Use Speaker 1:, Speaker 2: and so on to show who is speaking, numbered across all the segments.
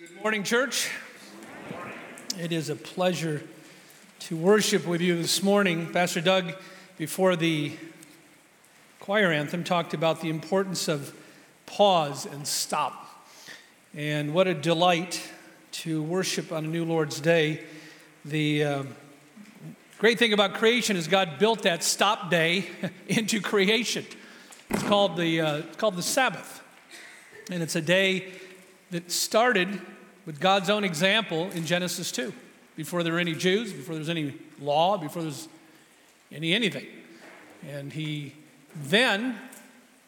Speaker 1: Good morning, church. It is a pleasure to worship with you this morning. Pastor Doug, before the choir anthem, talked about the importance of pause and stop. And what a delight to worship on a new Lord's Day. The uh, great thing about creation is God built that stop day into creation. It's called the, uh, it's called the Sabbath. And it's a day that started with God's own example in Genesis 2, before there were any Jews, before there was any law, before there was any anything. And he then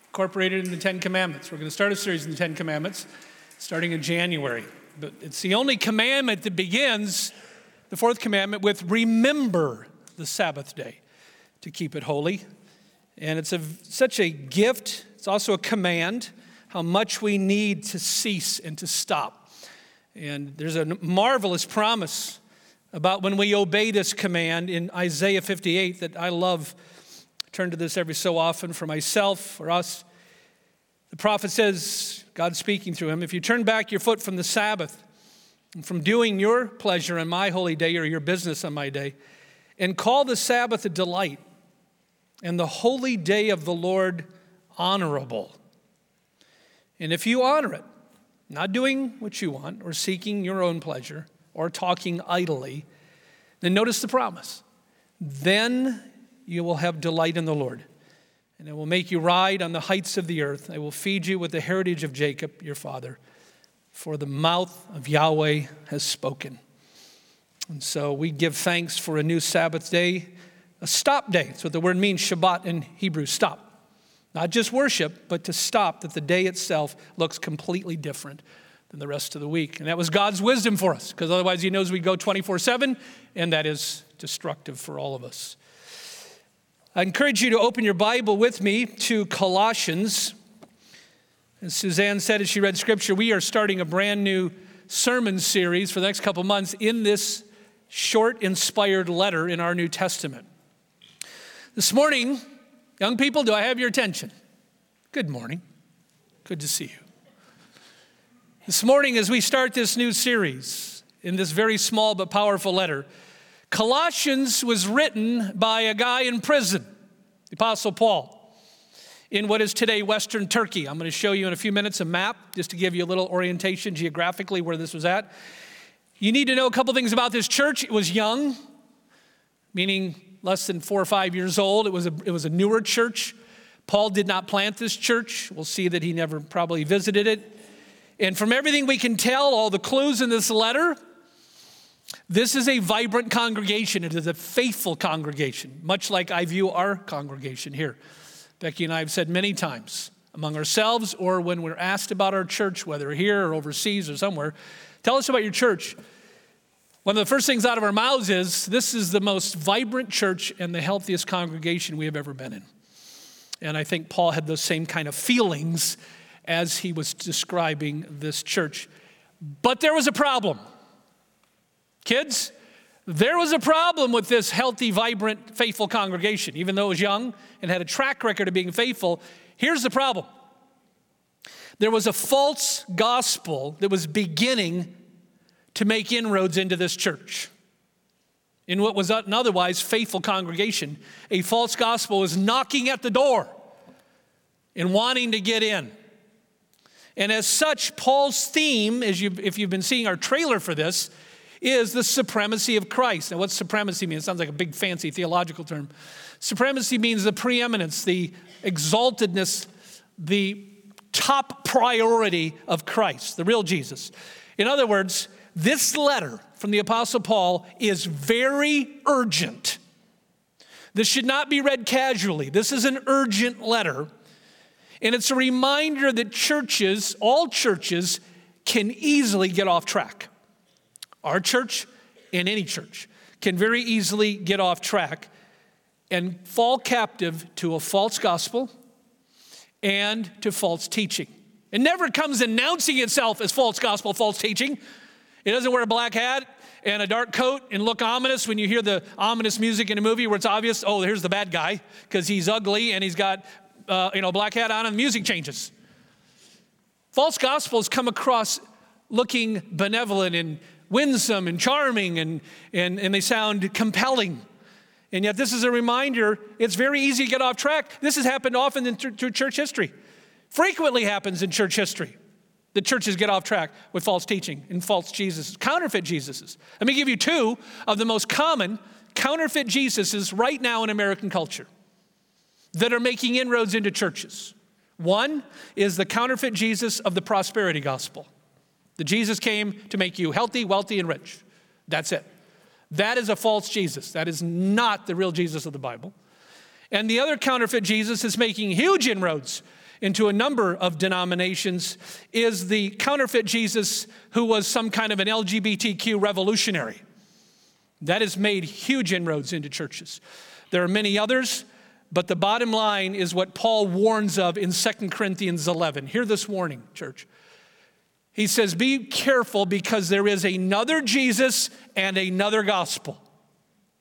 Speaker 1: incorporated in the Ten Commandments. We're going to start a series in the Ten Commandments starting in January. But it's the only commandment that begins, the fourth commandment, with remember the Sabbath day to keep it holy. And it's a, such a gift, it's also a command how much we need to cease and to stop. And there's a marvelous promise about when we obey this command in Isaiah 58 that I love. I turn to this every so often for myself, for us. The prophet says, God speaking through him, if you turn back your foot from the Sabbath, and from doing your pleasure on my holy day or your business on my day, and call the Sabbath a delight, and the holy day of the Lord honorable. And if you honor it, not doing what you want or seeking your own pleasure or talking idly, then notice the promise. Then you will have delight in the Lord, and it will make you ride on the heights of the earth. I will feed you with the heritage of Jacob, your father, for the mouth of Yahweh has spoken. And so we give thanks for a new Sabbath day, a stop day. That's what the word means, Shabbat in Hebrew, stop. Not just worship, but to stop that the day itself looks completely different than the rest of the week. And that was God's wisdom for us, because otherwise He knows we'd go 24 7, and that is destructive for all of us. I encourage you to open your Bible with me to Colossians. As Suzanne said as she read scripture, we are starting a brand new sermon series for the next couple months in this short, inspired letter in our New Testament. This morning, Young people, do I have your attention? Good morning. Good to see you. This morning, as we start this new series in this very small but powerful letter, Colossians was written by a guy in prison, the Apostle Paul, in what is today Western Turkey. I'm going to show you in a few minutes a map just to give you a little orientation geographically where this was at. You need to know a couple things about this church. It was young, meaning less than four or five years old. It was a, it was a newer church. Paul did not plant this church. We'll see that he never probably visited it. And from everything we can tell, all the clues in this letter, this is a vibrant congregation. It is a faithful congregation, much like I view our congregation here. Becky and I have said many times among ourselves or when we're asked about our church, whether here or overseas or somewhere, tell us about your church. One of the first things out of our mouths is this is the most vibrant church and the healthiest congregation we have ever been in. And I think Paul had those same kind of feelings as he was describing this church. But there was a problem. Kids, there was a problem with this healthy, vibrant, faithful congregation. Even though it was young and had a track record of being faithful, here's the problem there was a false gospel that was beginning to make inroads into this church. In what was an otherwise faithful congregation, a false gospel was knocking at the door and wanting to get in. And as such, Paul's theme, as you've, if you've been seeing our trailer for this, is the supremacy of Christ. Now, what's supremacy mean? It sounds like a big fancy theological term. Supremacy means the preeminence, the exaltedness, the top priority of Christ, the real Jesus. In other words, this letter from the Apostle Paul is very urgent. This should not be read casually. This is an urgent letter. And it's a reminder that churches, all churches, can easily get off track. Our church and any church can very easily get off track and fall captive to a false gospel and to false teaching. It never comes announcing itself as false gospel, false teaching. He doesn't wear a black hat and a dark coat and look ominous when you hear the ominous music in a movie where it's obvious, oh, here's the bad guy because he's ugly and he's got, uh, you know, black hat on and the music changes. False gospels come across looking benevolent and winsome and charming and, and, and they sound compelling. And yet, this is a reminder it's very easy to get off track. This has happened often in, through church history, frequently happens in church history. The churches get off track with false teaching and false Jesuses, counterfeit Jesuses. Let me give you two of the most common counterfeit Jesuses right now in American culture that are making inroads into churches. One is the counterfeit Jesus of the prosperity gospel. The Jesus came to make you healthy, wealthy, and rich. That's it. That is a false Jesus. That is not the real Jesus of the Bible. And the other counterfeit Jesus is making huge inroads into a number of denominations is the counterfeit Jesus who was some kind of an LGBTQ revolutionary. That has made huge inroads into churches. There are many others, but the bottom line is what Paul warns of in 2 Corinthians 11. Hear this warning, church. He says, Be careful because there is another Jesus and another gospel.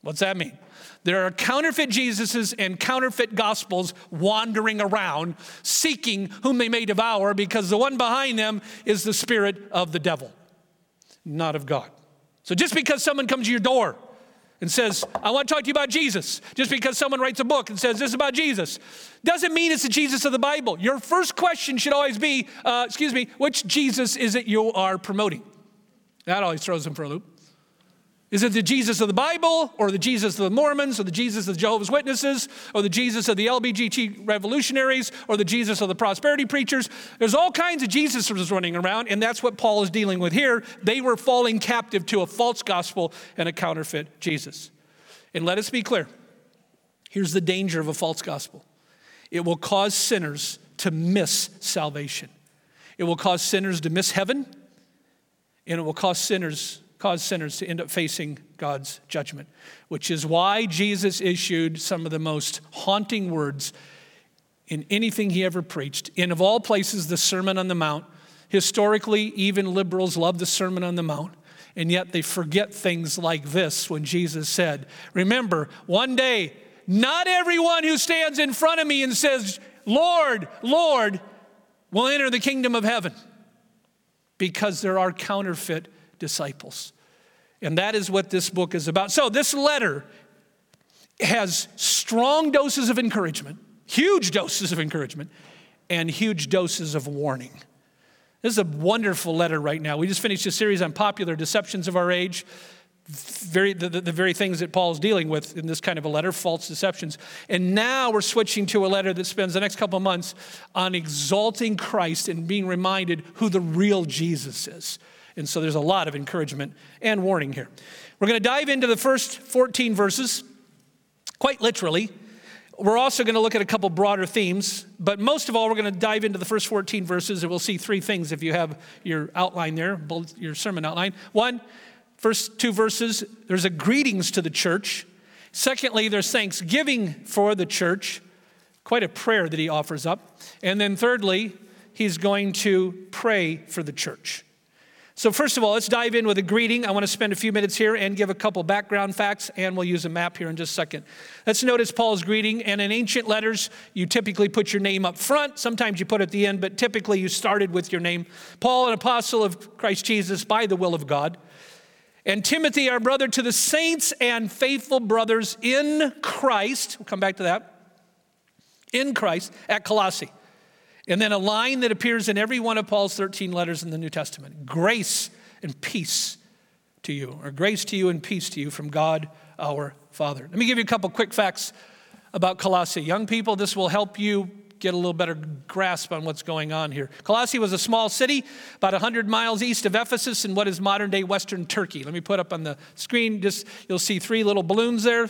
Speaker 1: What's that mean? There are counterfeit Jesuses and counterfeit gospels wandering around, seeking whom they may devour, because the one behind them is the spirit of the devil, not of God. So just because someone comes to your door and says, I want to talk to you about Jesus, just because someone writes a book and says, This is about Jesus, doesn't mean it's the Jesus of the Bible. Your first question should always be, uh, Excuse me, which Jesus is it you are promoting? That always throws them for a loop. Is it the Jesus of the Bible, or the Jesus of the Mormons, or the Jesus of the Jehovah's Witnesses, or the Jesus of the LBGT revolutionaries, or the Jesus of the prosperity preachers? There's all kinds of Jesuses running around, and that's what Paul is dealing with here. They were falling captive to a false gospel and a counterfeit Jesus. And let us be clear here's the danger of a false gospel it will cause sinners to miss salvation, it will cause sinners to miss heaven, and it will cause sinners cause sinners to end up facing God's judgment, which is why Jesus issued some of the most haunting words in anything he ever preached. In, of all places, the Sermon on the Mount. Historically, even liberals love the Sermon on the Mount. And yet they forget things like this when Jesus said, Remember, one day, not everyone who stands in front of me and says, Lord, Lord, will enter the kingdom of heaven because there are counterfeit disciples. And that is what this book is about. So, this letter has strong doses of encouragement, huge doses of encouragement, and huge doses of warning. This is a wonderful letter right now. We just finished a series on popular deceptions of our age. Very, the, the, very things that Paul's dealing with in this kind of a letter, false deceptions. And now we're switching to a letter that spends the next couple months on exalting Christ and being reminded who the real Jesus is. And so there's a lot of encouragement and warning here. We're going to dive into the first 14 verses, quite literally. We're also going to look at a couple broader themes, but most of all, we're going to dive into the first 14 verses, and we'll see three things if you have your outline there, your sermon outline. One, first two verses, there's a greetings to the church. Secondly, there's thanksgiving for the church, quite a prayer that he offers up. And then thirdly, he's going to pray for the church. So, first of all, let's dive in with a greeting. I want to spend a few minutes here and give a couple background facts, and we'll use a map here in just a second. Let's notice Paul's greeting. And in ancient letters, you typically put your name up front. Sometimes you put it at the end, but typically you started with your name. Paul, an apostle of Christ Jesus by the will of God. And Timothy, our brother, to the saints and faithful brothers in Christ. We'll come back to that. In Christ at Colossae. And then a line that appears in every one of Paul's 13 letters in the New Testament grace and peace to you, or grace to you and peace to you from God our Father. Let me give you a couple quick facts about Colossae. Young people, this will help you get a little better grasp on what's going on here. Colossae was a small city about 100 miles east of Ephesus in what is modern day western Turkey. Let me put up on the screen, just you'll see three little balloons there.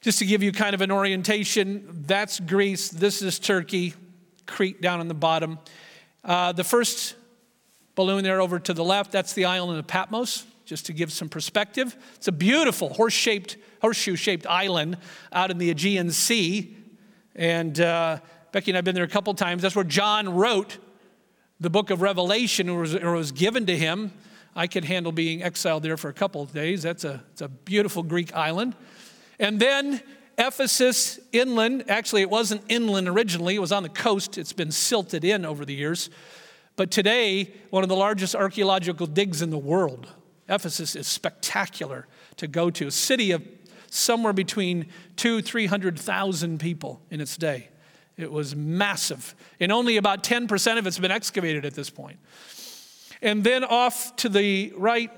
Speaker 1: Just to give you kind of an orientation, that's Greece, this is Turkey, Crete down on the bottom. Uh, the first balloon there over to the left, that's the island of Patmos, just to give some perspective. It's a beautiful horse-shaped, horseshoe-shaped island out in the Aegean Sea. And uh, Becky and I have been there a couple times. That's where John wrote the book of Revelation, or was, or was given to him. I could handle being exiled there for a couple of days. That's a, it's a beautiful Greek island. And then Ephesus inland, actually, it wasn't inland originally, it was on the coast. It's been silted in over the years. but today, one of the largest archaeological digs in the world. Ephesus is spectacular to go to, a city of somewhere between two, 300,000 people in its day. It was massive, and only about 10% of it's been excavated at this point. And then off to the right,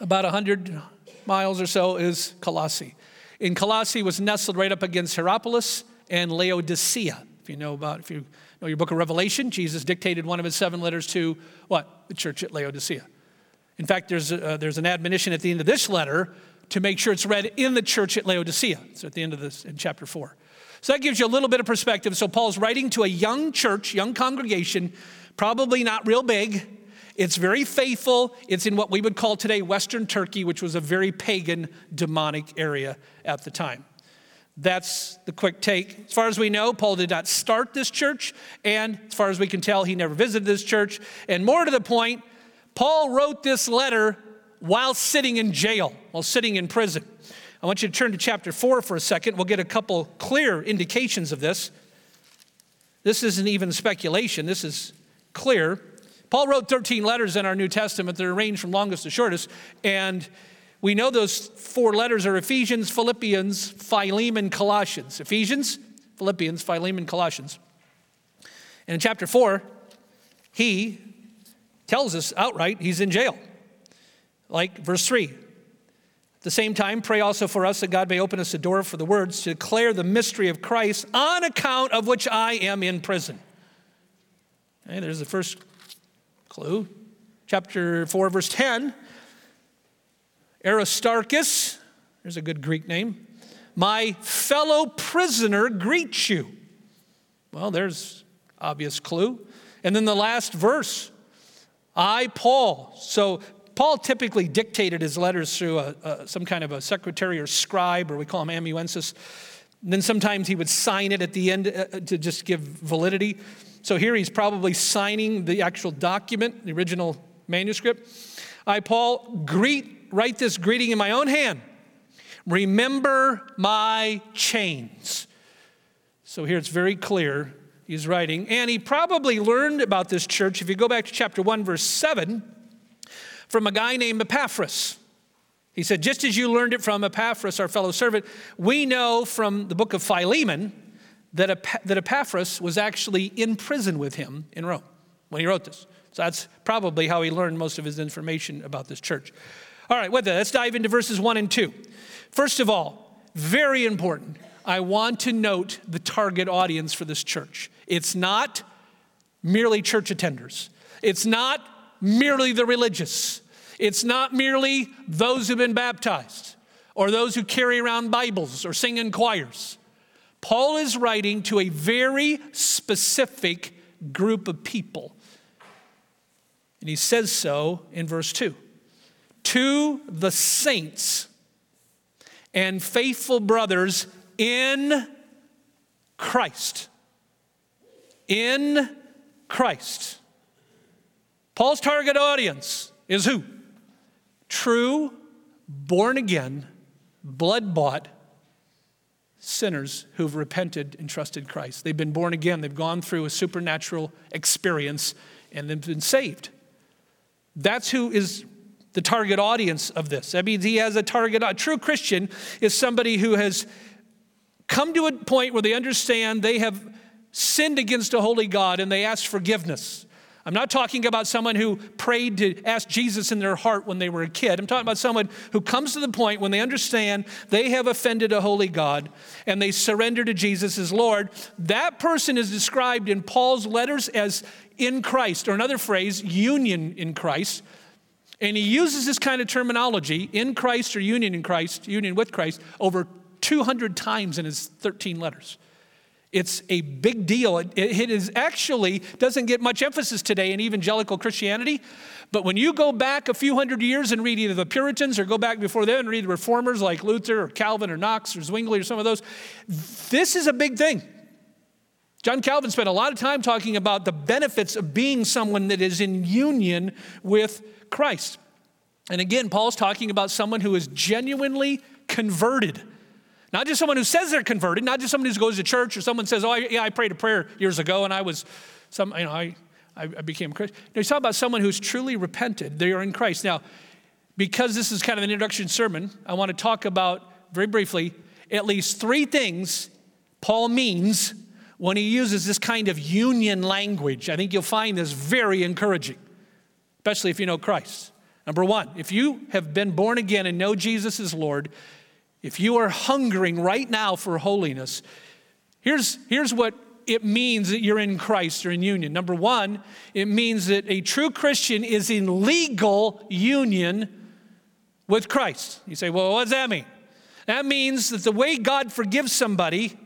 Speaker 1: about 100 miles or so, is Colossae. In Colossae was nestled right up against Hierapolis and Laodicea. If you know about, if you know your book of Revelation, Jesus dictated one of his seven letters to what? The church at Laodicea. In fact, there's, a, uh, there's an admonition at the end of this letter to make sure it's read in the church at Laodicea. It's at the end of this in chapter 4. So that gives you a little bit of perspective. So Paul's writing to a young church, young congregation, probably not real big. It's very faithful. It's in what we would call today Western Turkey, which was a very pagan, demonic area at the time. That's the quick take. As far as we know, Paul did not start this church, and as far as we can tell, he never visited this church. And more to the point, Paul wrote this letter while sitting in jail, while sitting in prison. I want you to turn to chapter 4 for a second. We'll get a couple clear indications of this. This isn't even speculation, this is clear. Paul wrote 13 letters in our New Testament. They're arranged from longest to shortest. And we know those four letters are Ephesians, Philippians, Philemon, Colossians. Ephesians, Philippians, Philemon, Colossians. And in chapter 4, he tells us outright he's in jail. Like verse 3. At the same time, pray also for us that God may open us a door for the words to declare the mystery of Christ on account of which I am in prison. Okay, there's the first clue. Chapter 4, verse 10. Aristarchus, there's a good Greek name, my fellow prisoner greets you. Well, there's obvious clue. And then the last verse, I, Paul. So Paul typically dictated his letters through a, a, some kind of a secretary or scribe, or we call him amanuensis. And then sometimes he would sign it at the end uh, uh, to just give validity. So here he's probably signing the actual document, the original manuscript. I, Paul, greet, write this greeting in my own hand. Remember my chains. So here it's very clear he's writing. And he probably learned about this church, if you go back to chapter 1, verse 7, from a guy named Epaphras. He said, just as you learned it from Epaphras, our fellow servant, we know from the book of Philemon that, that Epaphras was actually in prison with him in Rome when he wrote this. So that's probably how he learned most of his information about this church. All right, with that, let's dive into verses 1 and 2. First of all, very important, I want to note the target audience for this church. It's not merely church attenders, it's not merely the religious, it's not merely those who've been baptized or those who carry around Bibles or sing in choirs. Paul is writing to a very specific group of people. And he says so in verse 2 To the saints and faithful brothers in Christ. In Christ. Paul's target audience is who? True, born again, blood bought sinners who've repented and trusted Christ. They've been born again, they've gone through a supernatural experience, and they've been saved. That's who is the target audience of this. That means he has a target. A true Christian is somebody who has come to a point where they understand they have sinned against a holy God and they ask forgiveness. I'm not talking about someone who prayed to ask Jesus in their heart when they were a kid. I'm talking about someone who comes to the point when they understand they have offended a holy God and they surrender to Jesus as Lord. That person is described in Paul's letters as in Christ, or another phrase, union in Christ. And he uses this kind of terminology, in Christ or union in Christ, union with Christ, over 200 times in his 13 letters. It's a big deal. It, it is actually doesn't get much emphasis today in evangelical Christianity. But when you go back a few hundred years and read either the Puritans or go back before them and read the reformers like Luther or Calvin or Knox or Zwingli or some of those, this is a big thing. John Calvin spent a lot of time talking about the benefits of being someone that is in union with Christ. And again, Paul's talking about someone who is genuinely converted. Not just someone who says they're converted, not just someone who goes to church or someone says, Oh, I, yeah, I prayed a prayer years ago and I was some, you know, I, I, became a Christian. No, he's talking about someone who's truly repented. They are in Christ. Now, because this is kind of an introduction sermon, I want to talk about very briefly at least three things Paul means when he uses this kind of union language. I think you'll find this very encouraging, especially if you know Christ. Number one, if you have been born again and know Jesus as Lord, if you are hungering right now for holiness, here's, here's what it means that you're in Christ or in union. Number one, it means that a true Christian is in legal union with Christ. You say, well, what does that mean? That means that the way God forgives somebody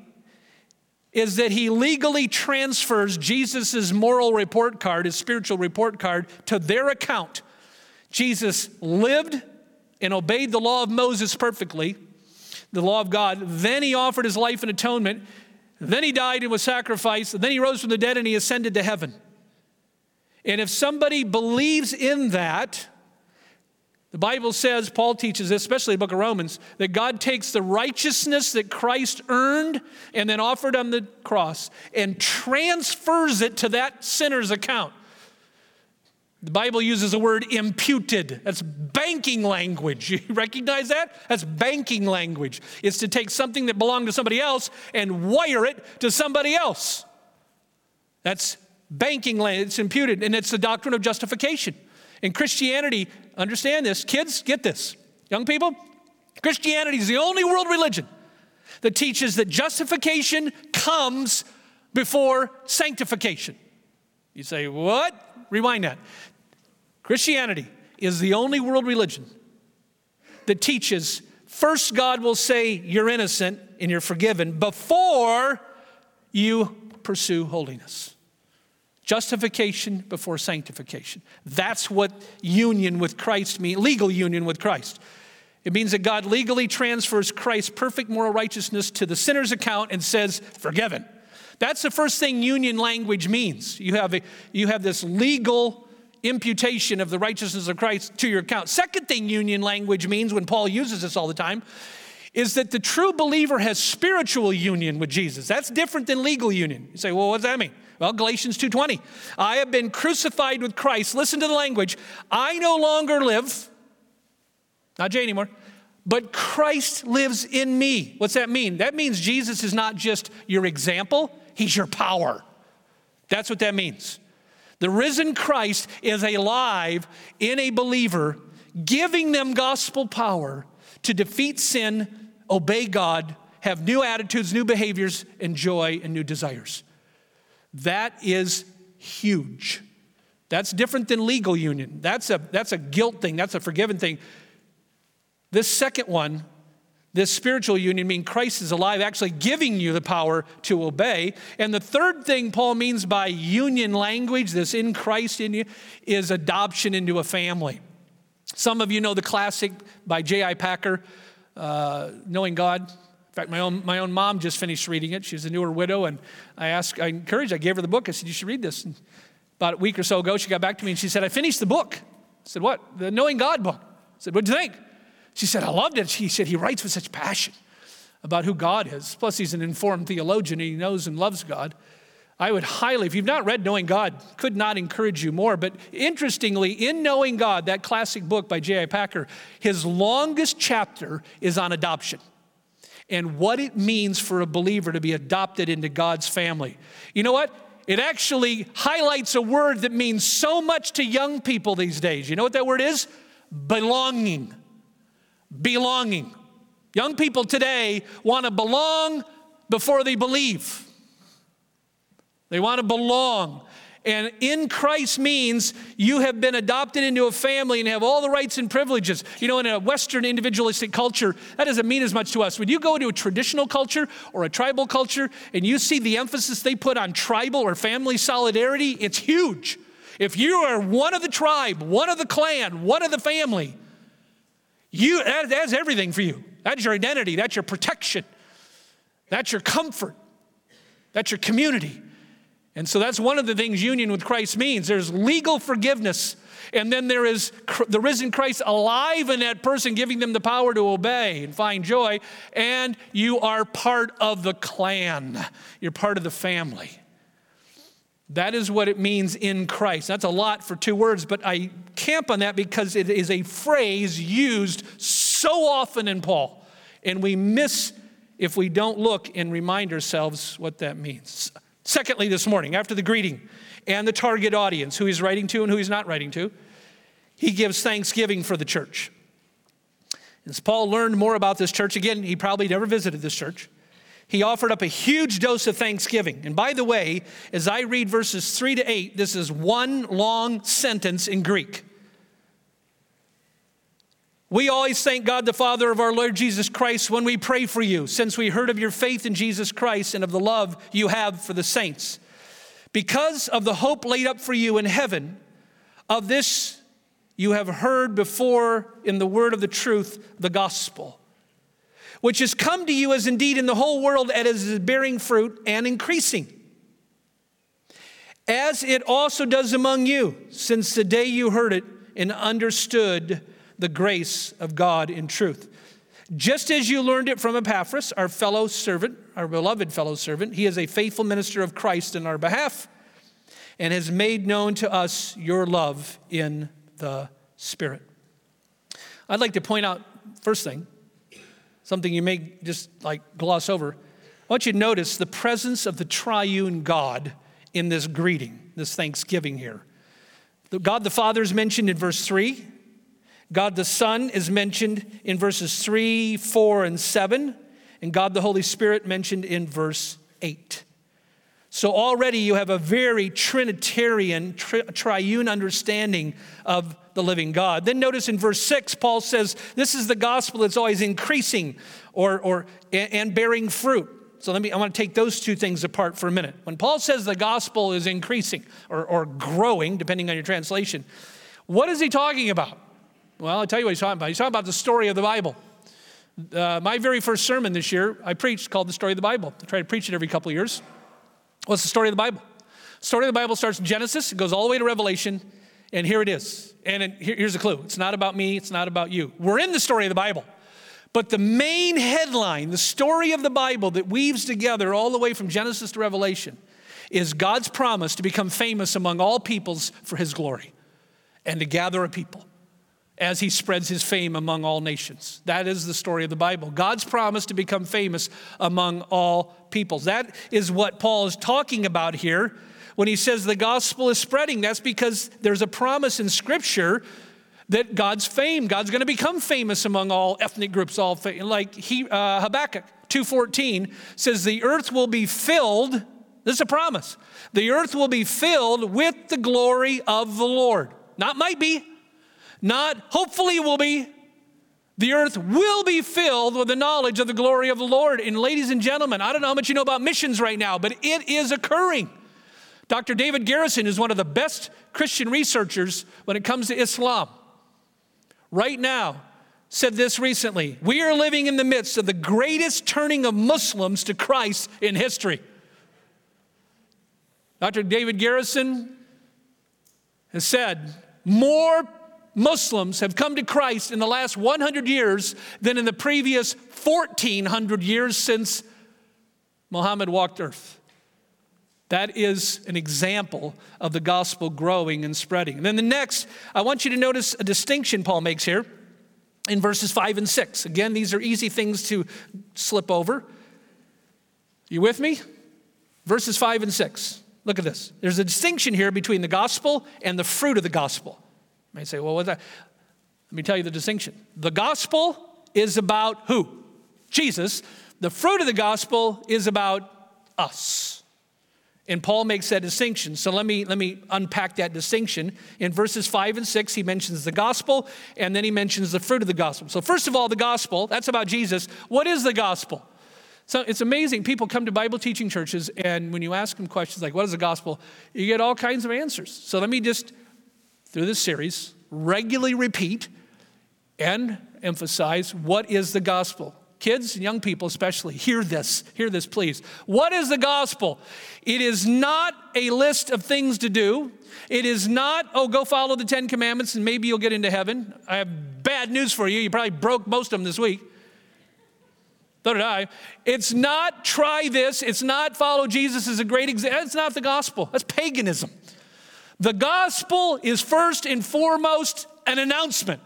Speaker 1: is that he legally transfers Jesus' moral report card, his spiritual report card, to their account. Jesus lived and obeyed the law of Moses perfectly, the law of God. Then he offered his life in atonement. Then he died and was sacrificed. And then he rose from the dead and he ascended to heaven. And if somebody believes in that, the Bible says, Paul teaches this, especially the book of Romans, that God takes the righteousness that Christ earned and then offered on the cross and transfers it to that sinner's account. The Bible uses the word imputed. That's banking language. You recognize that? That's banking language. It's to take something that belonged to somebody else and wire it to somebody else. That's banking language. It's imputed, and it's the doctrine of justification. In Christianity, understand this, kids, get this. Young people, Christianity is the only world religion that teaches that justification comes before sanctification. You say, what? Rewind that. Christianity is the only world religion that teaches first God will say you're innocent and you're forgiven before you pursue holiness. Justification before sanctification. That's what union with Christ means, legal union with Christ. It means that God legally transfers Christ's perfect moral righteousness to the sinner's account and says, forgiven. That's the first thing union language means. You have, a, you have this legal imputation of the righteousness of Christ to your account. Second thing union language means when Paul uses this all the time is that the true believer has spiritual union with Jesus. That's different than legal union. You say, well, what does that mean? Well, Galatians 2:20. I have been crucified with Christ. Listen to the language. I no longer live, not Jay anymore, but Christ lives in me. What's that mean? That means Jesus is not just your example, he's your power. That's what that means. The risen Christ is alive in a believer, giving them gospel power to defeat sin, obey God, have new attitudes, new behaviors, and joy and new desires. That is huge. That's different than legal union. That's a, that's a guilt thing, that's a forgiven thing. This second one, this spiritual union, means Christ is alive, actually giving you the power to obey. And the third thing Paul means by union language, this in Christ in you, is adoption into a family. Some of you know the classic by J.I. Packer, uh, Knowing God In fact, my own, my own mom just finished reading it. She's a newer widow, and I asked, I encouraged, I gave her the book. I said, You should read this. And about a week or so ago, she got back to me and she said, I finished the book. I said, What? The Knowing God book. I said, What'd you think? She said, I loved it. She said, He writes with such passion about who God is. Plus, he's an informed theologian and he knows and loves God. I would highly, if you've not read Knowing God, could not encourage you more. But interestingly, in Knowing God, that classic book by J.I. Packer, his longest chapter is on adoption and what it means for a believer to be adopted into God's family. You know what? It actually highlights a word that means so much to young people these days. You know what that word is? Belonging. Belonging. Young people today want to belong before they believe. They want to belong. And in Christ means you have been adopted into a family and have all the rights and privileges. You know, in a Western individualistic culture, that doesn't mean as much to us. When you go into a traditional culture or a tribal culture and you see the emphasis they put on tribal or family solidarity, it's huge. If you are one of the tribe, one of the clan, one of the family, you, that, that's everything for you. That's your identity, that's your protection, that's your comfort, that's your community. And so that's one of the things union with Christ means. There's legal forgiveness, and then there is the risen Christ alive in that person, giving them the power to obey and find joy. And you are part of the clan, you're part of the family. That is what it means in Christ. That's a lot for two words, but I camp on that because it is a phrase used so often in Paul. And we miss if we don't look and remind ourselves what that means. Secondly, this morning, after the greeting and the target audience, who he's writing to and who he's not writing to, he gives thanksgiving for the church. As Paul learned more about this church, again, he probably never visited this church he offered up a huge dose of thanksgiving. And by the way, as I read verses 3 to 8, this is one long sentence in Greek. We always thank God the Father of our Lord Jesus Christ when we pray for you, since we heard of your faith in Jesus Christ and of the love you have for the saints. Because of the hope laid up for you in heaven, of this you have heard before in the word of the truth, the gospel which has come to you as indeed in the whole world as is bearing fruit and increasing. As it also does among you, since the day you heard it and understood the grace of God in truth. Just as you learned it from Epaphras, our fellow servant, our beloved fellow servant, he is a faithful minister of Christ in our behalf and has made known to us your love in the Spirit. I'd like to point out, first thing, something you may just like gloss over. I want you to notice the presence of the triune God in this greeting, this thanksgiving here. God the Father is mentioned in verse 3. God the Son is mentioned in verses 3, 4, and 7. And God the Holy Spirit mentioned in verse 8. So already you have a very Trinitarian, tri- triune understanding of the living God. Then notice in verse 6, Paul says, This is the gospel that's always increasing or, or, and bearing fruit. So let me, I want to take those two things apart for a minute. When Paul says the gospel is increasing or, or growing, depending on your translation, what is he talking about? Well, I'll tell you what he's talking about. He's talking about the story of the Bible. Uh, my very first sermon this year, I preached called The Story of the Bible. I try to preach it every couple of years. What's the story of the Bible? Story of the Bible starts in Genesis, it goes all the way to Revelation, and here it is. And it, here, here's a clue it's not about me, it's not about you. We're in the story of the Bible. But the main headline, the story of the Bible that weaves together all the way from Genesis to Revelation, is God's promise to become famous among all peoples for his glory and to gather a people as he spreads his fame among all nations. That is the story of the Bible. God's promise to become famous among all peoples. That is what Paul is talking about here when he says the gospel is spreading. That's because there's a promise in Scripture that God's fame, God's going to become famous among all ethnic groups, all like he, uh, Habakkuk 2:14 says the earth will be filled. This is a promise. The earth will be filled with the glory of the Lord. Not might be, not hopefully will be. The earth will be filled with the knowledge of the glory of the Lord. And ladies and gentlemen, I don't know how much you know about missions right now, but it is occurring. Dr. David Garrison is one of the best Christian researchers when it comes to Islam. Right now, said this recently We are living in the midst of the greatest turning of Muslims to Christ in history. Dr. David Garrison has said more Muslims have come to Christ in the last 100 years than in the previous 1400 years since Muhammad walked earth. That is an example of the gospel growing and spreading. And then the next, I want you to notice a distinction Paul makes here in verses 5 and 6. Again, these are easy things to slip over. You with me? Verses 5 and 6. Look at this. There's a distinction here between the gospel and the fruit of the gospel. You may say, well, what's that? Let me tell you the distinction. The gospel is about who? Jesus. The fruit of the gospel is about us. And Paul makes that distinction. So let me, let me unpack that distinction. In verses 5 and 6, he mentions the gospel, and then he mentions the fruit of the gospel. So, first of all, the gospel, that's about Jesus. What is the gospel? So it's amazing. People come to Bible teaching churches, and when you ask them questions like, What is the gospel? you get all kinds of answers. So let me just through this series regularly repeat and emphasize what is the gospel. Kids and young people, especially, hear this. Hear this, please. What is the gospel? It is not a list of things to do. It is not, oh, go follow the Ten Commandments and maybe you'll get into heaven. I have bad news for you. You probably broke most of them this week. So did I. It's not try this. It's not follow Jesus as a great example. It's not the gospel. That's paganism. The gospel is first and foremost an announcement.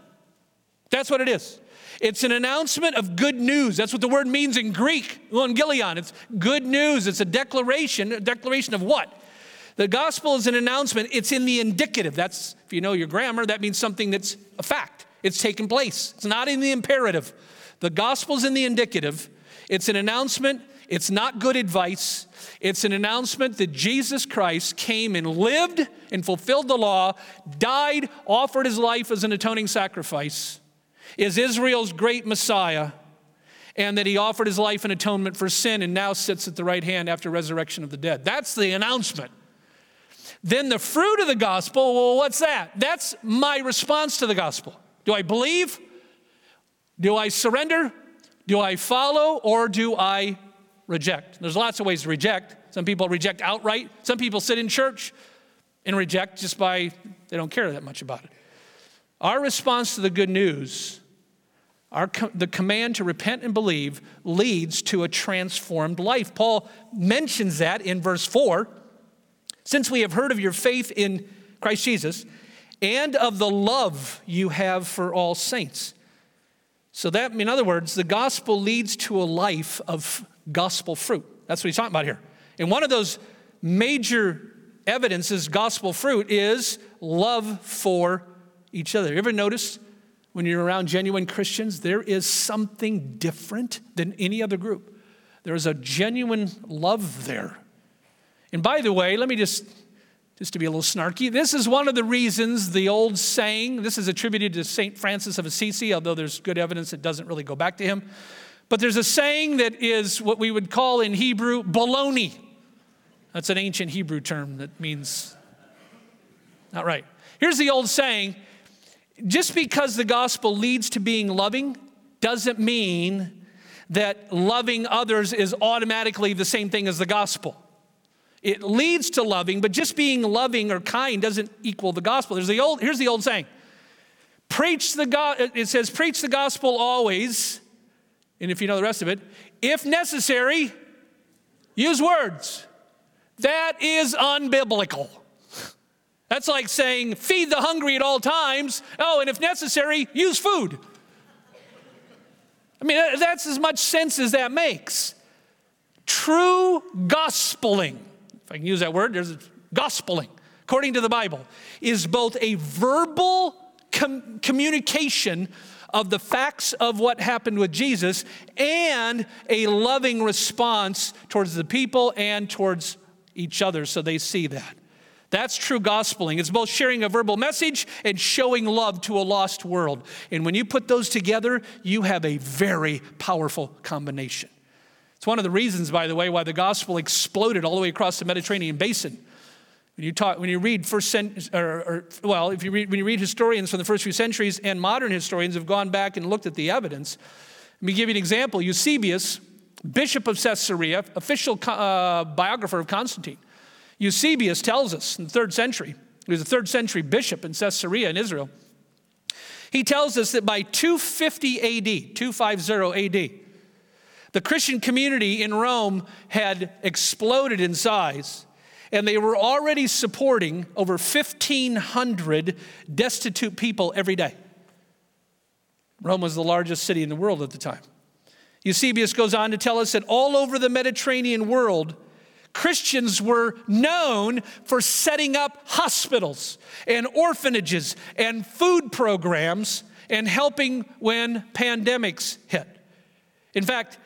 Speaker 1: That's what it is. It's an announcement of good news. That's what the word means in Greek, evangelion. It's good news. It's a declaration. A declaration of what? The gospel is an announcement. It's in the indicative. That's, if you know your grammar, that means something that's a fact. It's taken place. It's not in the imperative. The gospel's in the indicative. It's an announcement. It's not good advice. It's an announcement that Jesus Christ came and lived and fulfilled the law, died, offered his life as an atoning sacrifice, is Israel's great Messiah, and that he offered his life in atonement for sin and now sits at the right hand after resurrection of the dead. That's the announcement. Then the fruit of the gospel, well, what's that? That's my response to the gospel. Do I believe? Do I surrender? Do I follow or do I reject? There's lots of ways to reject. Some people reject outright. Some people sit in church and reject just by they don't care that much about it. Our response to the good news, our, the command to repent and believe, leads to a transformed life. Paul mentions that in verse 4. Since we have heard of your faith in Christ Jesus and of the love you have for all saints. So, that, in other words, the gospel leads to a life of gospel fruit. That's what he's talking about here. And one of those major evidences, gospel fruit, is love for each other. You ever notice when you're around genuine Christians, there is something different than any other group? There is a genuine love there. And by the way, let me just just to be a little snarky, this is one of the reasons the old saying, this is attributed to St. Francis of Assisi, although there's good evidence it doesn't really go back to him. But there's a saying that is what we would call in Hebrew baloney. That's an ancient Hebrew term that means not right. Here's the old saying just because the gospel leads to being loving doesn't mean that loving others is automatically the same thing as the gospel. It leads to loving, but just being loving or kind doesn't equal the gospel. There's the old, here's the old saying. Preach the go- it says preach the gospel always, and if you know the rest of it, if necessary, use words. That is unbiblical. That's like saying feed the hungry at all times. Oh, and if necessary, use food. I mean, that's as much sense as that makes. True gospeling if I can use that word, there's gospeling, according to the Bible, is both a verbal com- communication of the facts of what happened with Jesus and a loving response towards the people and towards each other so they see that. That's true gospeling. It's both sharing a verbal message and showing love to a lost world. And when you put those together, you have a very powerful combination. It's one of the reasons, by the way, why the gospel exploded all the way across the Mediterranean basin. When you, talk, when you read first cent- or, or, well, if you read, when you read historians from the first few centuries and modern historians have gone back and looked at the evidence. Let me give you an example. Eusebius, bishop of Caesarea, official uh, biographer of Constantine. Eusebius tells us in the third century, he was a third century bishop in Caesarea in Israel. He tells us that by 250 AD, 250 AD, the Christian community in Rome had exploded in size, and they were already supporting over 1,500 destitute people every day. Rome was the largest city in the world at the time. Eusebius goes on to tell us that all over the Mediterranean world, Christians were known for setting up hospitals and orphanages and food programs and helping when pandemics hit. In fact,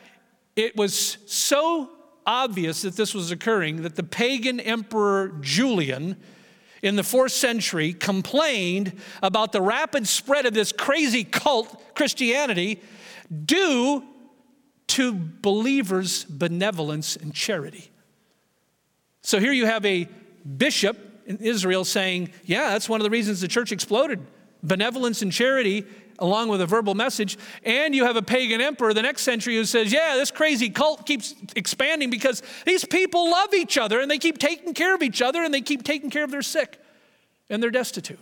Speaker 1: it was so obvious that this was occurring that the pagan emperor Julian in the fourth century complained about the rapid spread of this crazy cult, Christianity, due to believers' benevolence and charity. So here you have a bishop in Israel saying, Yeah, that's one of the reasons the church exploded. Benevolence and charity along with a verbal message. And you have a pagan emperor the next century who says, Yeah, this crazy cult keeps expanding because these people love each other and they keep taking care of each other and they keep taking care of their sick and they're destitute.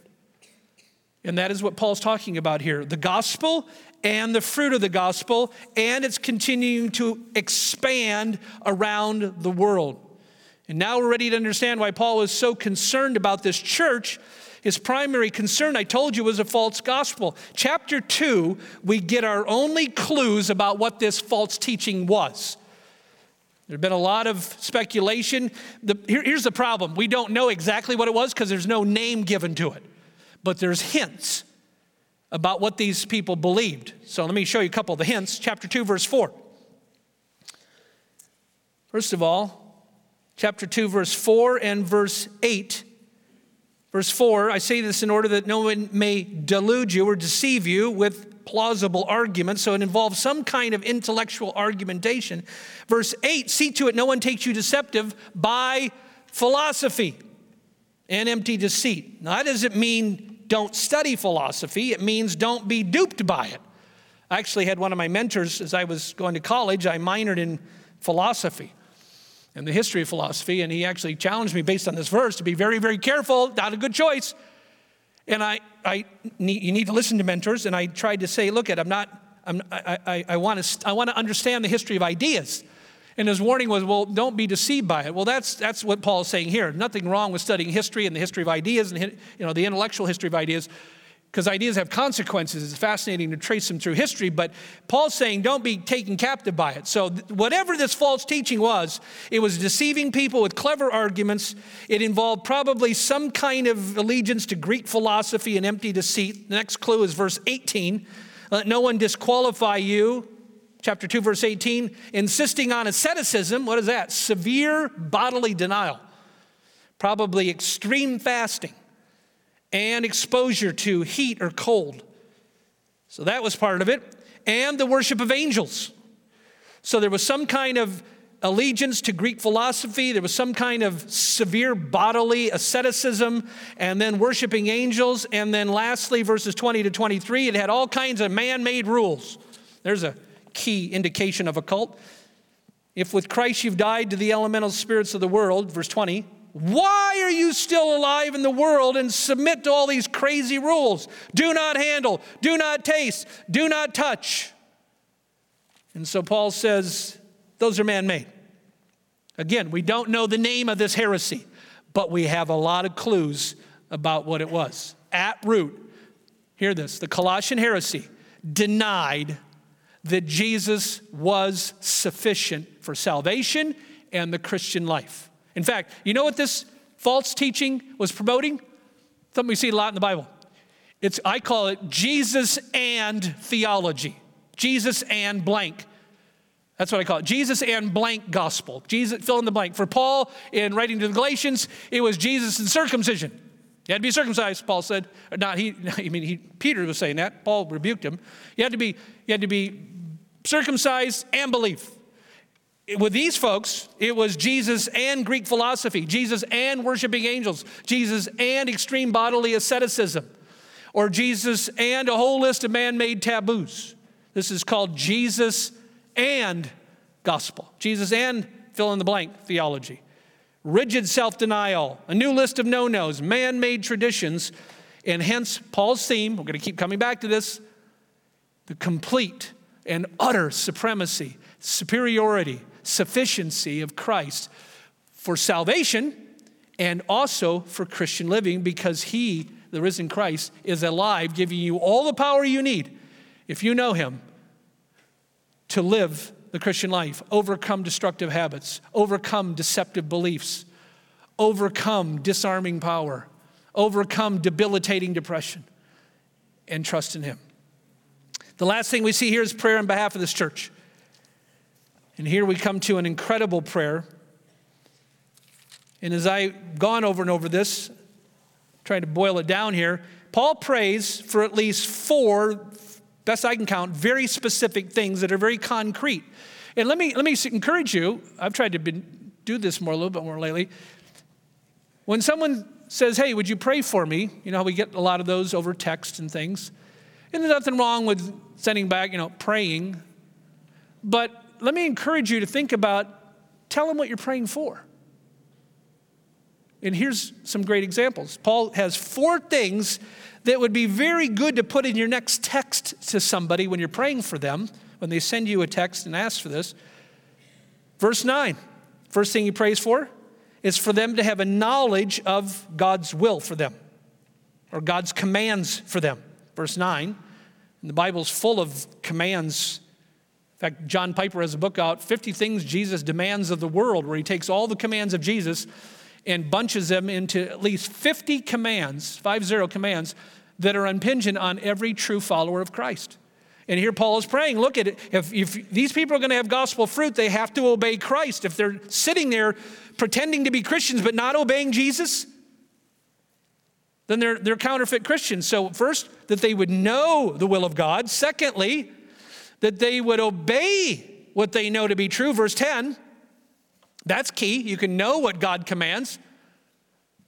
Speaker 1: And that is what Paul's talking about here the gospel and the fruit of the gospel, and it's continuing to expand around the world. And now we're ready to understand why Paul was so concerned about this church. His primary concern, I told you, was a false gospel. Chapter 2, we get our only clues about what this false teaching was. There's been a lot of speculation. The, here, here's the problem we don't know exactly what it was because there's no name given to it, but there's hints about what these people believed. So let me show you a couple of the hints. Chapter 2, verse 4. First of all, chapter 2, verse 4 and verse 8. Verse 4 I say this in order that no one may delude you or deceive you with plausible arguments. So it involves some kind of intellectual argumentation. Verse 8 see to it no one takes you deceptive by philosophy and empty deceit. Now, that doesn't mean don't study philosophy, it means don't be duped by it. I actually had one of my mentors as I was going to college, I minored in philosophy and the history of philosophy, and he actually challenged me based on this verse to be very, very careful, not a good choice. And I, I need, you need to listen to mentors, and I tried to say, look, at I'm not, I'm, I, I, I want to, I want to understand the history of ideas. And his warning was, well, don't be deceived by it. Well, that's, that's what Paul is saying here. Nothing wrong with studying history and the history of ideas and you know, the intellectual history of ideas, because ideas have consequences. It's fascinating to trace them through history, but Paul's saying don't be taken captive by it. So, whatever this false teaching was, it was deceiving people with clever arguments. It involved probably some kind of allegiance to Greek philosophy and empty deceit. The next clue is verse 18. Let no one disqualify you chapter 2, verse 18, insisting on asceticism. What is that? Severe bodily denial, probably extreme fasting, and exposure to heat or cold. So that was part of it. And the worship of angels. So there was some kind of allegiance to Greek philosophy. There was some kind of severe bodily asceticism, and then worshiping angels. And then lastly, verses 20 to 23, it had all kinds of man made rules. There's a key indication of a cult. If with Christ you've died to the elemental spirits of the world, verse 20, why are you still alive in the world and submit to all these crazy rules? Do not handle, do not taste, do not touch. And so Paul says, those are man made. Again, we don't know the name of this heresy, but we have a lot of clues about what it was. At root, hear this the Colossian heresy denied that Jesus was sufficient for salvation and the Christian life. In fact, you know what this false teaching was promoting? Something we see a lot in the Bible. It's, I call it Jesus and theology. Jesus and blank. That's what I call it. Jesus and blank gospel. Jesus, fill in the blank. For Paul, in writing to the Galatians, it was Jesus and circumcision. You had to be circumcised, Paul said. Not he, I mean, he, Peter was saying that. Paul rebuked him. You had to be, you had to be circumcised and belief. With these folks, it was Jesus and Greek philosophy, Jesus and worshiping angels, Jesus and extreme bodily asceticism, or Jesus and a whole list of man made taboos. This is called Jesus and gospel, Jesus and fill in the blank theology. Rigid self denial, a new list of no nos, man made traditions, and hence Paul's theme, we're going to keep coming back to this the complete and utter supremacy, superiority, sufficiency of Christ for salvation and also for Christian living because He, the risen Christ, is alive, giving you all the power you need, if you know Him, to live the Christian life, overcome destructive habits, overcome deceptive beliefs, overcome disarming power, overcome debilitating depression, and trust in Him. The last thing we see here is prayer on behalf of this church. And here we come to an incredible prayer. And as I've gone over and over this, trying to boil it down here, Paul prays for at least four, best I can count, very specific things that are very concrete. And let me, let me encourage you, I've tried to be, do this more a little bit more lately. When someone says, Hey, would you pray for me? You know how we get a lot of those over text and things. And there's nothing wrong with sending back, you know, praying. But let me encourage you to think about tell them what you're praying for. And here's some great examples. Paul has four things that would be very good to put in your next text to somebody when you're praying for them, when they send you a text and ask for this. Verse 9, first thing he prays for is for them to have a knowledge of God's will for them or God's commands for them. Verse 9, and the Bible's full of commands. In fact, John Piper has a book out, 50 Things Jesus Demands of the World, where he takes all the commands of Jesus and bunches them into at least 50 commands, five zero commands, that are impingent on every true follower of Christ. And here Paul is praying look at it. If, if these people are going to have gospel fruit, they have to obey Christ. If they're sitting there pretending to be Christians but not obeying Jesus, then they're, they're counterfeit Christians. So, first, that they would know the will of God. Secondly, that they would obey what they know to be true. Verse 10, that's key. You can know what God commands.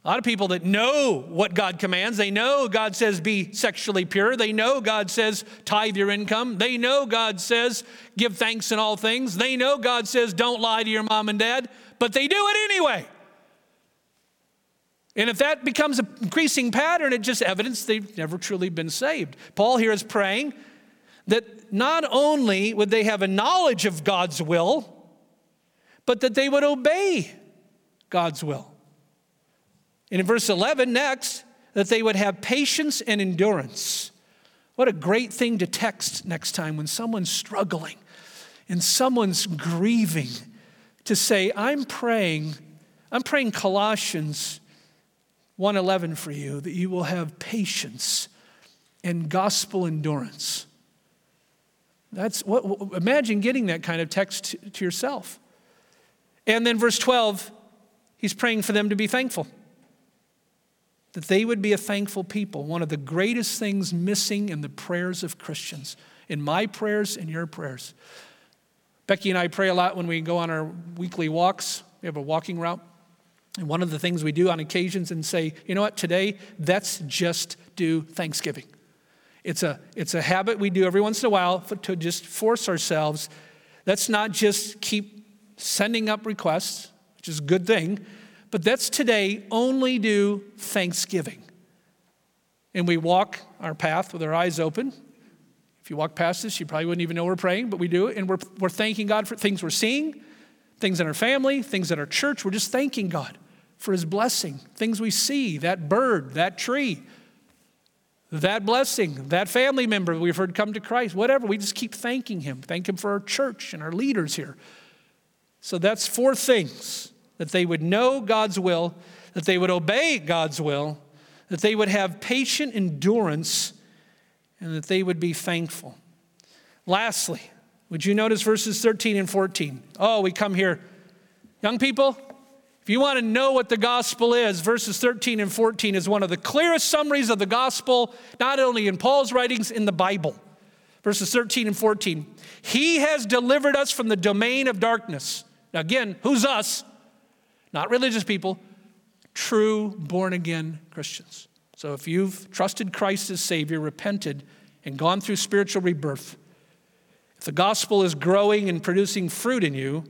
Speaker 1: A lot of people that know what God commands, they know God says be sexually pure. They know God says tithe your income. They know God says give thanks in all things. They know God says don't lie to your mom and dad, but they do it anyway. And if that becomes an increasing pattern, it's just evidence they've never truly been saved. Paul here is praying that not only would they have a knowledge of God's will, but that they would obey God's will. And in verse 11, next, that they would have patience and endurance. What a great thing to text next time when someone's struggling and someone's grieving to say, I'm praying, I'm praying Colossians 111 for you that you will have patience and gospel endurance. That's what imagine getting that kind of text to yourself. And then verse 12, he's praying for them to be thankful. That they would be a thankful people. One of the greatest things missing in the prayers of Christians, in my prayers and your prayers. Becky and I pray a lot when we go on our weekly walks. We have a walking route. And one of the things we do on occasions and say, you know what, today, let's just do Thanksgiving. It's a, it's a habit we do every once in a while to just force ourselves. Let's not just keep sending up requests, which is a good thing, but let's today only do Thanksgiving. And we walk our path with our eyes open. If you walk past this, you probably wouldn't even know we're praying, but we do it. And we're, we're thanking God for things we're seeing, things in our family, things in our church. We're just thanking God for his blessing. Things we see, that bird, that tree, that blessing, that family member we've heard come to Christ, whatever. We just keep thanking him. Thank him for our church and our leaders here. So that's four things that they would know God's will, that they would obey God's will, that they would have patient endurance, and that they would be thankful. Lastly, would you notice verses 13 and 14? Oh, we come here. Young people, if you want to know what the gospel is, verses 13 and 14 is one of the clearest summaries of the gospel, not only in Paul's writings, in the Bible. Verses 13 and 14. He has delivered us from the domain of darkness. Now, again, who's us? Not religious people, true born again Christians. So if you've trusted Christ as Savior, repented, and gone through spiritual rebirth, if the gospel is growing and producing fruit in you,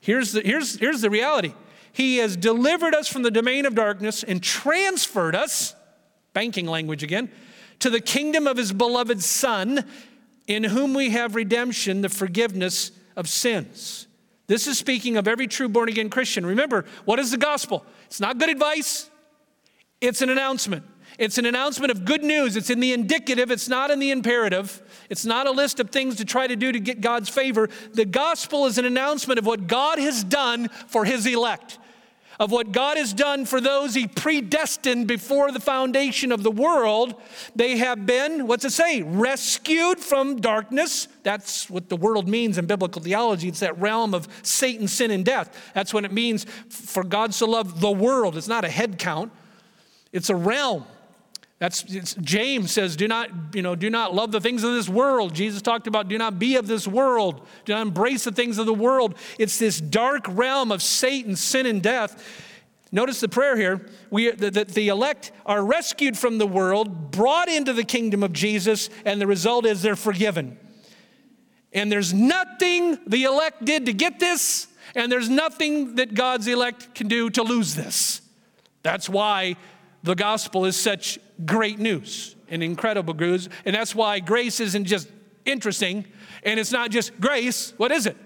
Speaker 1: here's the, here's, here's the reality he has delivered us from the domain of darkness and transferred us, banking language again, to the kingdom of His beloved Son, in whom we have redemption, the forgiveness of sins. This is speaking of every true born again Christian. Remember, what is the gospel? It's not good advice, it's an announcement. It's an announcement of good news. It's in the indicative, it's not in the imperative. It's not a list of things to try to do to get God's favor. The gospel is an announcement of what God has done for his elect of what God has done for those He predestined before the foundation of the world. They have been, what's it say? Rescued from darkness. That's what the world means in biblical theology. It's that realm of Satan, sin, and death. That's what it means for God to love the world. It's not a head count, it's a realm. That's James says, do not, you know, do not love the things of this world. Jesus talked about do not be of this world. Do not embrace the things of the world. It's this dark realm of Satan, sin, and death. Notice the prayer here. We, the, the, the elect are rescued from the world, brought into the kingdom of Jesus, and the result is they're forgiven. And there's nothing the elect did to get this, and there's nothing that God's elect can do to lose this. That's why the gospel is such great news. and incredible news. And that's why grace isn't just interesting and it's not just grace. What is it?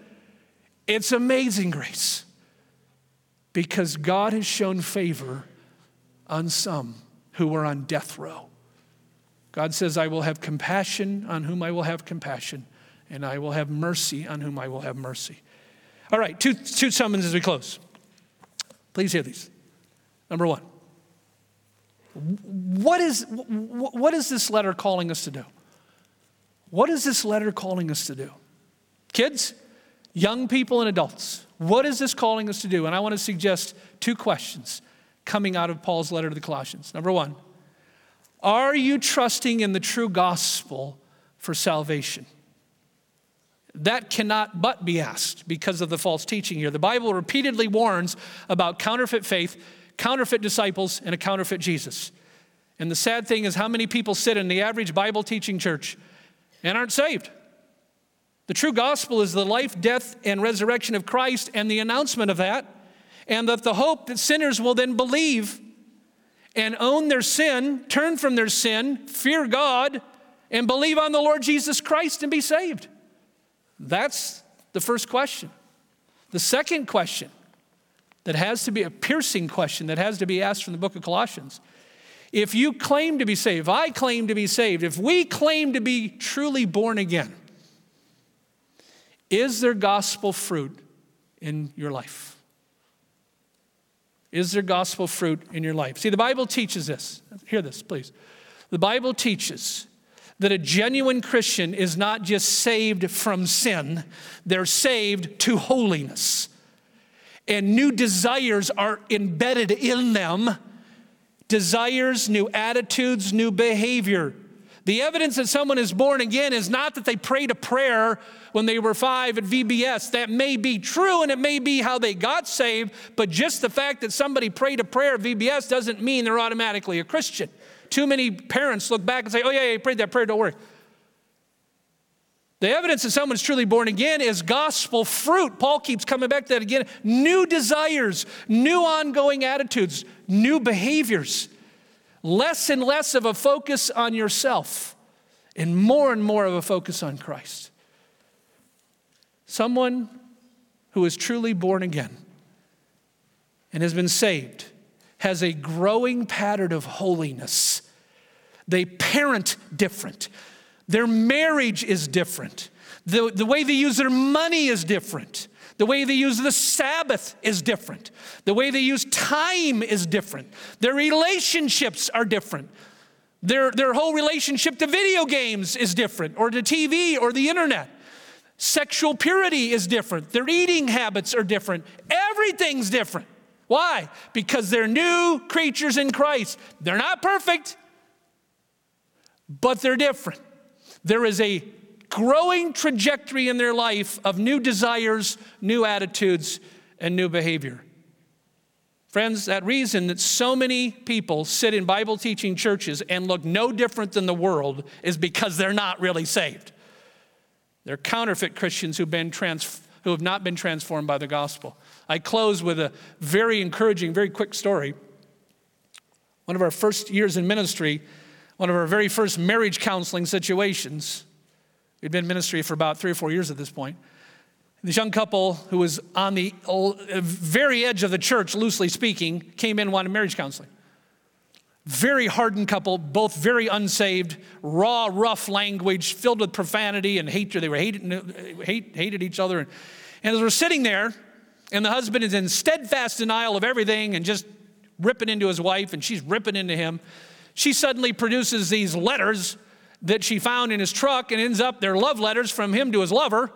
Speaker 1: It's amazing grace. Because God has shown favor on some who were on death row. God says, I will have compassion on whom I will have compassion, and I will have mercy on whom I will have mercy. All right, two, two summons as we close. Please hear these. Number one, what is, what is this letter calling us to do? What is this letter calling us to do? Kids, young people, and adults, what is this calling us to do? And I want to suggest two questions coming out of Paul's letter to the Colossians. Number one, are you trusting in the true gospel for salvation? That cannot but be asked because of the false teaching here. The Bible repeatedly warns about counterfeit faith, counterfeit disciples, and a counterfeit Jesus. And the sad thing is, how many people sit in the average Bible teaching church and aren't saved? The true gospel is the life, death, and resurrection of Christ and the announcement of that, and that the hope that sinners will then believe and own their sin, turn from their sin, fear God, and believe on the Lord Jesus Christ and be saved. That's the first question. The second question that has to be a piercing question that has to be asked from the book of Colossians. If you claim to be saved, if I claim to be saved, if we claim to be truly born again, is there gospel fruit in your life? Is there gospel fruit in your life? See, the Bible teaches this. Hear this, please. The Bible teaches that a genuine Christian is not just saved from sin, they're saved to holiness. And new desires are embedded in them desires, new attitudes, new behavior. The evidence that someone is born again is not that they prayed a prayer when they were five at VBS. That may be true and it may be how they got saved, but just the fact that somebody prayed a prayer at VBS doesn't mean they're automatically a Christian. Too many parents look back and say, oh, yeah, yeah, prayed that prayer, don't worry. The evidence that someone's truly born again is gospel fruit. Paul keeps coming back to that again. New desires, new ongoing attitudes, new behaviors. Less and less of a focus on yourself, and more and more of a focus on Christ. Someone who is truly born again and has been saved has a growing pattern of holiness. They parent different. Their marriage is different. The, the way they use their money is different. The way they use the Sabbath is different. The way they use time is different. Their relationships are different. Their, their whole relationship to video games is different, or to TV or the internet. Sexual purity is different. Their eating habits are different. Everything's different. Why? Because they're new creatures in Christ. They're not perfect, but they're different. There is a growing trajectory in their life of new desires, new attitudes, and new behavior. Friends, that reason that so many people sit in Bible teaching churches and look no different than the world is because they're not really saved. They're counterfeit Christians who've, been trans- who have not been transformed by the gospel. I close with a very encouraging, very quick story. One of our first years in ministry, one of our very first marriage counseling situations, we'd been in ministry for about three or four years at this point. This young couple who was on the very edge of the church, loosely speaking, came in and wanted marriage counseling. Very hardened couple, both very unsaved, raw, rough language, filled with profanity and hatred. They were hated, hate, hated each other. And, and as we're sitting there, and the husband is in steadfast denial of everything and just ripping into his wife, and she's ripping into him. She suddenly produces these letters that she found in his truck and ends up they're love letters from him to his lover.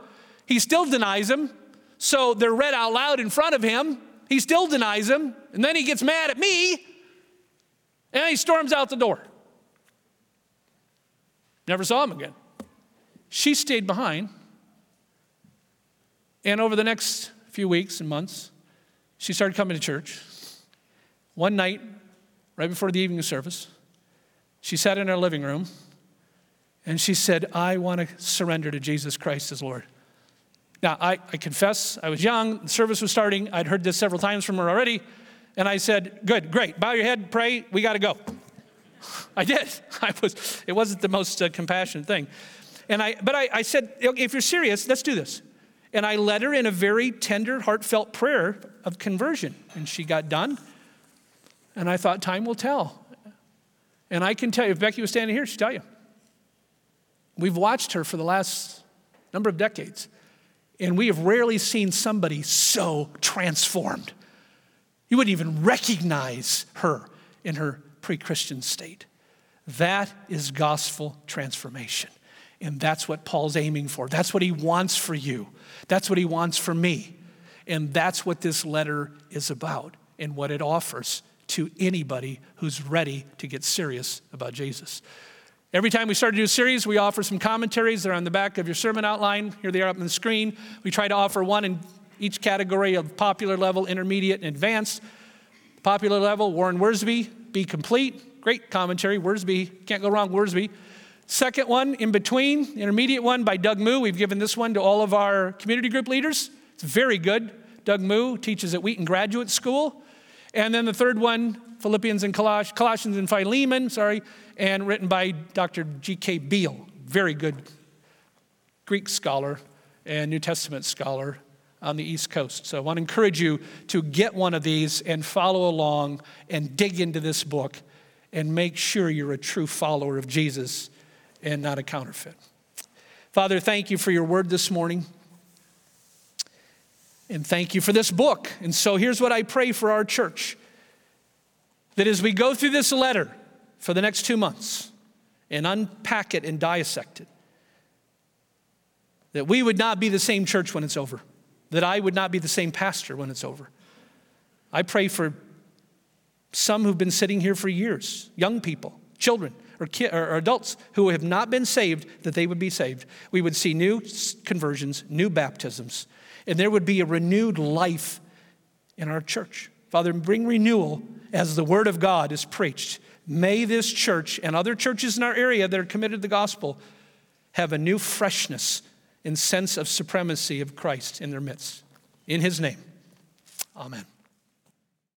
Speaker 1: He still denies them. So they're read out loud in front of him. He still denies them. And then he gets mad at me and he storms out the door. Never saw him again. She stayed behind. And over the next few weeks and months, she started coming to church. One night, right before the evening service, she sat in our living room and she said, I want to surrender to Jesus Christ as Lord. Now, I, I confess, I was young, the service was starting, I'd heard this several times from her already, and I said, Good, great, bow your head, pray, we got to go. I did. I was, it wasn't the most uh, compassionate thing. And I, but I, I said, if you're serious, let's do this. And I led her in a very tender, heartfelt prayer of conversion. And she got done. And I thought, time will tell. And I can tell you, if Becky was standing here, she'd tell you. We've watched her for the last number of decades, and we have rarely seen somebody so transformed. You wouldn't even recognize her in her pre Christian state. That is gospel transformation. And that's what Paul's aiming for. That's what he wants for you. That's what he wants for me. And that's what this letter is about and what it offers to anybody who's ready to get serious about Jesus. Every time we start a new series, we offer some commentaries. They're on the back of your sermon outline. Here they are up on the screen. We try to offer one in each category of popular level, intermediate, and advanced. Popular level, Warren Wiersbe, Be Complete. Great commentary. Wiersbe, can't go wrong, Wiersbe. Second one, in between, intermediate one by Doug Moo. We've given this one to all of our community group leaders. It's very good. Doug Moo teaches at Wheaton Graduate School. And then the third one, Philippians and Coloss- Colossians and Philemon, sorry, and written by Dr. G.K. Beale, very good Greek scholar and New Testament scholar on the East Coast. So I want to encourage you to get one of these and follow along and dig into this book and make sure you're a true follower of Jesus and not a counterfeit. Father, thank you for your word this morning. And thank you for this book. And so here's what I pray for our church that as we go through this letter for the next two months and unpack it and dissect it, that we would not be the same church when it's over, that I would not be the same pastor when it's over. I pray for some who've been sitting here for years, young people, children, or, or adults who have not been saved, that they would be saved. We would see new conversions, new baptisms, and there would be a renewed life in our church. Father, bring renewal as the word of God is preached. May this church and other churches in our area that are committed to the gospel have a new freshness and sense of supremacy of Christ in their midst. In his name, amen.